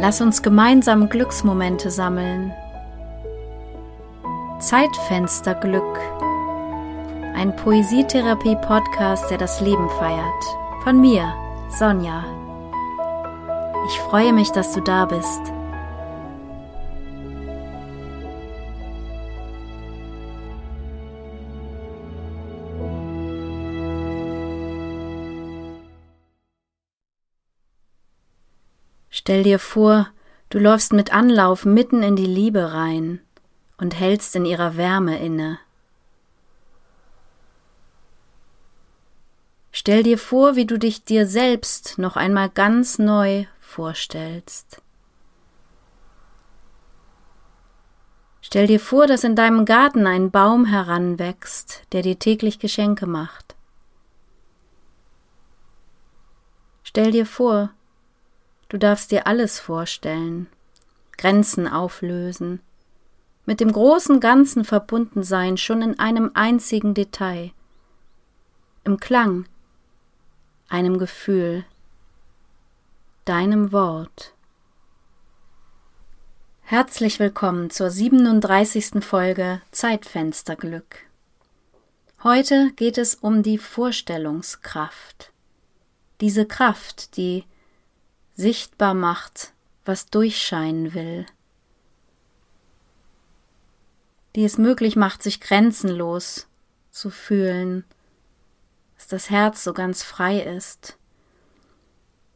Lass uns gemeinsam Glücksmomente sammeln. Zeitfensterglück. Ein Poesietherapie-Podcast, der das Leben feiert. Von mir, Sonja. Ich freue mich, dass du da bist. Stell dir vor, du läufst mit Anlauf mitten in die Liebe rein und hältst in ihrer Wärme inne. Stell dir vor, wie du dich dir selbst noch einmal ganz neu vorstellst. Stell dir vor, dass in deinem Garten ein Baum heranwächst, der dir täglich Geschenke macht. Stell dir vor, Du darfst dir alles vorstellen, Grenzen auflösen, mit dem großen Ganzen verbunden sein, schon in einem einzigen Detail, im Klang, einem Gefühl, deinem Wort. Herzlich willkommen zur 37. Folge Zeitfensterglück. Heute geht es um die Vorstellungskraft. Diese Kraft, die sichtbar macht, was durchscheinen will, die es möglich macht, sich grenzenlos zu fühlen, dass das Herz so ganz frei ist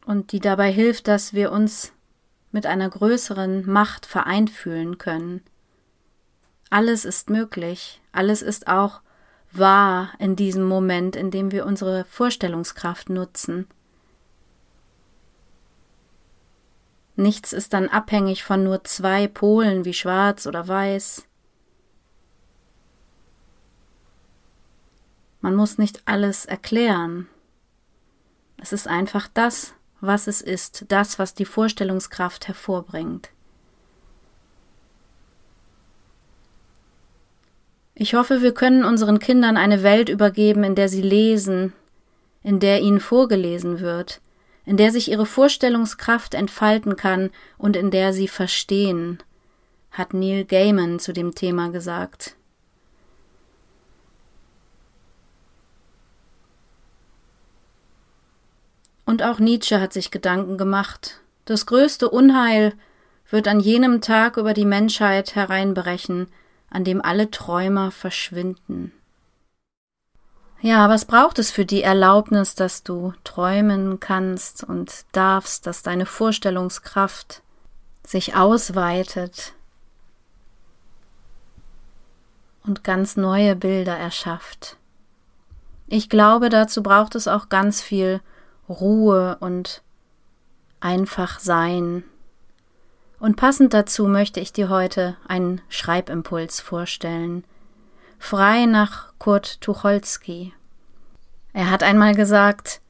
und die dabei hilft, dass wir uns mit einer größeren Macht vereint fühlen können. Alles ist möglich, alles ist auch wahr in diesem Moment, in dem wir unsere Vorstellungskraft nutzen. Nichts ist dann abhängig von nur zwei Polen wie schwarz oder weiß. Man muss nicht alles erklären. Es ist einfach das, was es ist, das, was die Vorstellungskraft hervorbringt. Ich hoffe, wir können unseren Kindern eine Welt übergeben, in der sie lesen, in der ihnen vorgelesen wird, in der sich ihre Vorstellungskraft entfalten kann und in der sie verstehen, hat Neil Gaiman zu dem Thema gesagt. Und auch Nietzsche hat sich Gedanken gemacht. Das größte Unheil wird an jenem Tag über die Menschheit hereinbrechen, an dem alle Träumer verschwinden. Ja, was braucht es für die Erlaubnis, dass du träumen kannst und darfst, dass deine Vorstellungskraft sich ausweitet und ganz neue Bilder erschafft? Ich glaube, dazu braucht es auch ganz viel Ruhe und einfach sein. Und passend dazu möchte ich dir heute einen Schreibimpuls vorstellen, frei nach Kurt Tucholsky. Er hat einmal gesagt,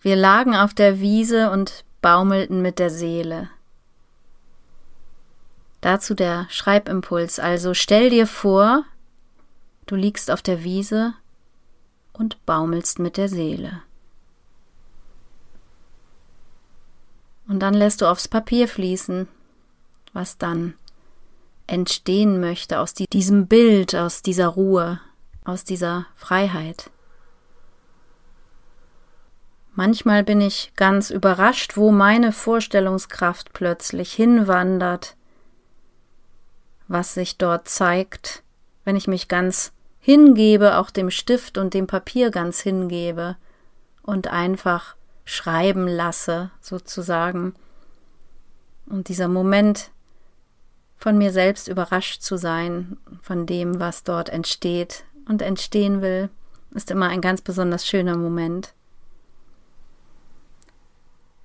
wir lagen auf der Wiese und baumelten mit der Seele. Dazu der Schreibimpuls, also stell dir vor, du liegst auf der Wiese und baumelst mit der Seele. Und dann lässt du aufs Papier fließen, was dann entstehen möchte aus diesem Bild, aus dieser Ruhe, aus dieser Freiheit. Manchmal bin ich ganz überrascht, wo meine Vorstellungskraft plötzlich hinwandert, was sich dort zeigt, wenn ich mich ganz hingebe, auch dem Stift und dem Papier ganz hingebe und einfach schreiben lasse, sozusagen. Und dieser Moment, von mir selbst überrascht zu sein, von dem, was dort entsteht und entstehen will, ist immer ein ganz besonders schöner Moment.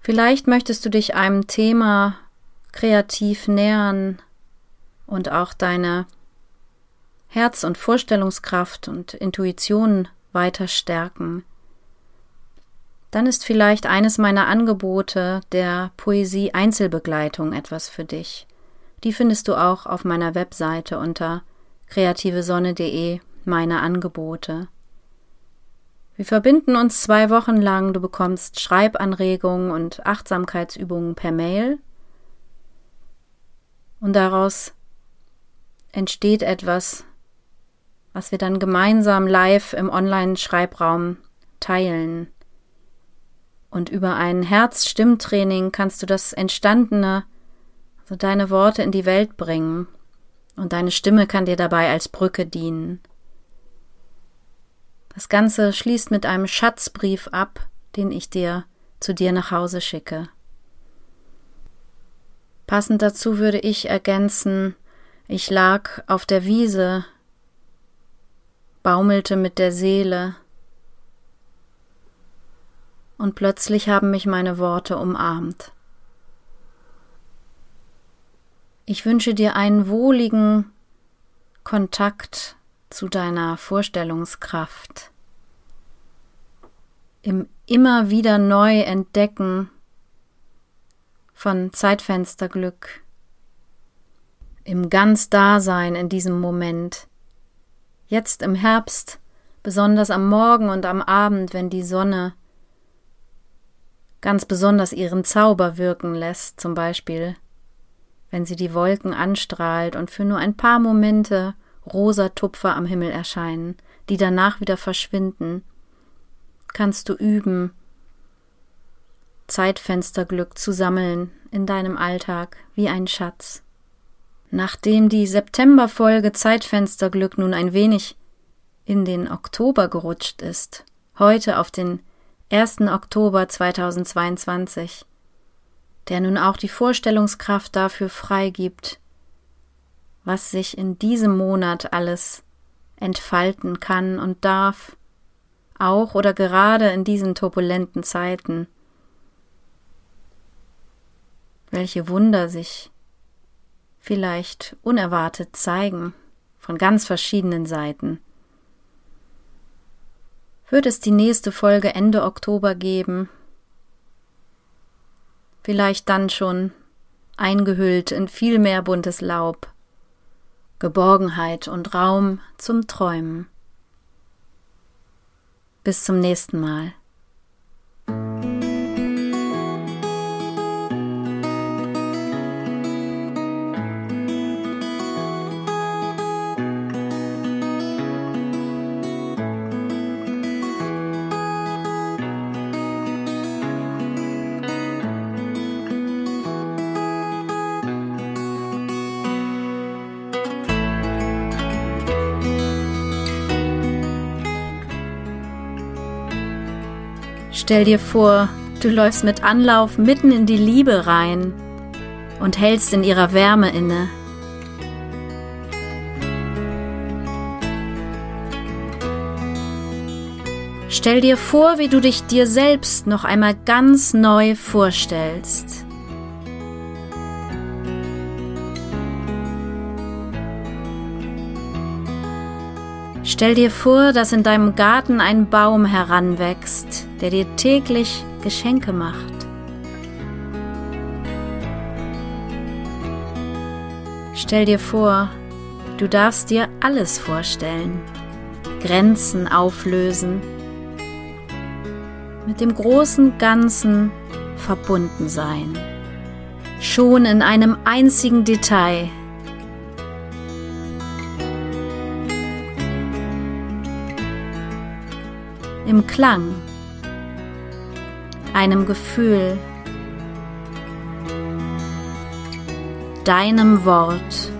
Vielleicht möchtest du dich einem Thema kreativ nähern und auch deine Herz- und Vorstellungskraft und Intuition weiter stärken. Dann ist vielleicht eines meiner Angebote der Poesie Einzelbegleitung etwas für dich. Die findest du auch auf meiner Webseite unter kreativesonne.de meine Angebote. Wir verbinden uns zwei Wochen lang, du bekommst Schreibanregungen und Achtsamkeitsübungen per Mail Und daraus entsteht etwas, was wir dann gemeinsam live im Online-Schreibraum teilen. Und über ein Herz-Stimmtraining kannst du das Entstandene, also deine Worte in die Welt bringen. Und deine Stimme kann dir dabei als Brücke dienen. Das Ganze schließt mit einem Schatzbrief ab, den ich dir zu dir nach Hause schicke. Passend dazu würde ich ergänzen, ich lag auf der Wiese, baumelte mit der Seele, und plötzlich haben mich meine Worte umarmt. Ich wünsche dir einen wohligen Kontakt zu deiner Vorstellungskraft, im immer wieder neu entdecken von Zeitfensterglück, im ganz Dasein in diesem Moment, jetzt im Herbst, besonders am Morgen und am Abend, wenn die Sonne ganz besonders ihren Zauber wirken lässt, zum Beispiel, wenn sie die Wolken anstrahlt und für nur ein paar Momente rosa Tupfer am Himmel erscheinen, die danach wieder verschwinden, kannst du üben, Zeitfensterglück zu sammeln in deinem Alltag wie ein Schatz. Nachdem die Septemberfolge Zeitfensterglück nun ein wenig in den Oktober gerutscht ist, heute auf den 1. Oktober 2022, der nun auch die Vorstellungskraft dafür freigibt, was sich in diesem Monat alles entfalten kann und darf, auch oder gerade in diesen turbulenten Zeiten. Welche Wunder sich vielleicht unerwartet zeigen von ganz verschiedenen Seiten. Wird es die nächste Folge Ende Oktober geben? Vielleicht dann schon eingehüllt in viel mehr buntes Laub. Geborgenheit und Raum zum Träumen. Bis zum nächsten Mal. Stell dir vor, du läufst mit Anlauf mitten in die Liebe rein und hältst in ihrer Wärme inne. Stell dir vor, wie du dich dir selbst noch einmal ganz neu vorstellst. Stell dir vor, dass in deinem Garten ein Baum heranwächst, der dir täglich Geschenke macht. Stell dir vor, du darfst dir alles vorstellen, Grenzen auflösen, mit dem großen Ganzen verbunden sein, schon in einem einzigen Detail. Im Klang, einem Gefühl, deinem Wort.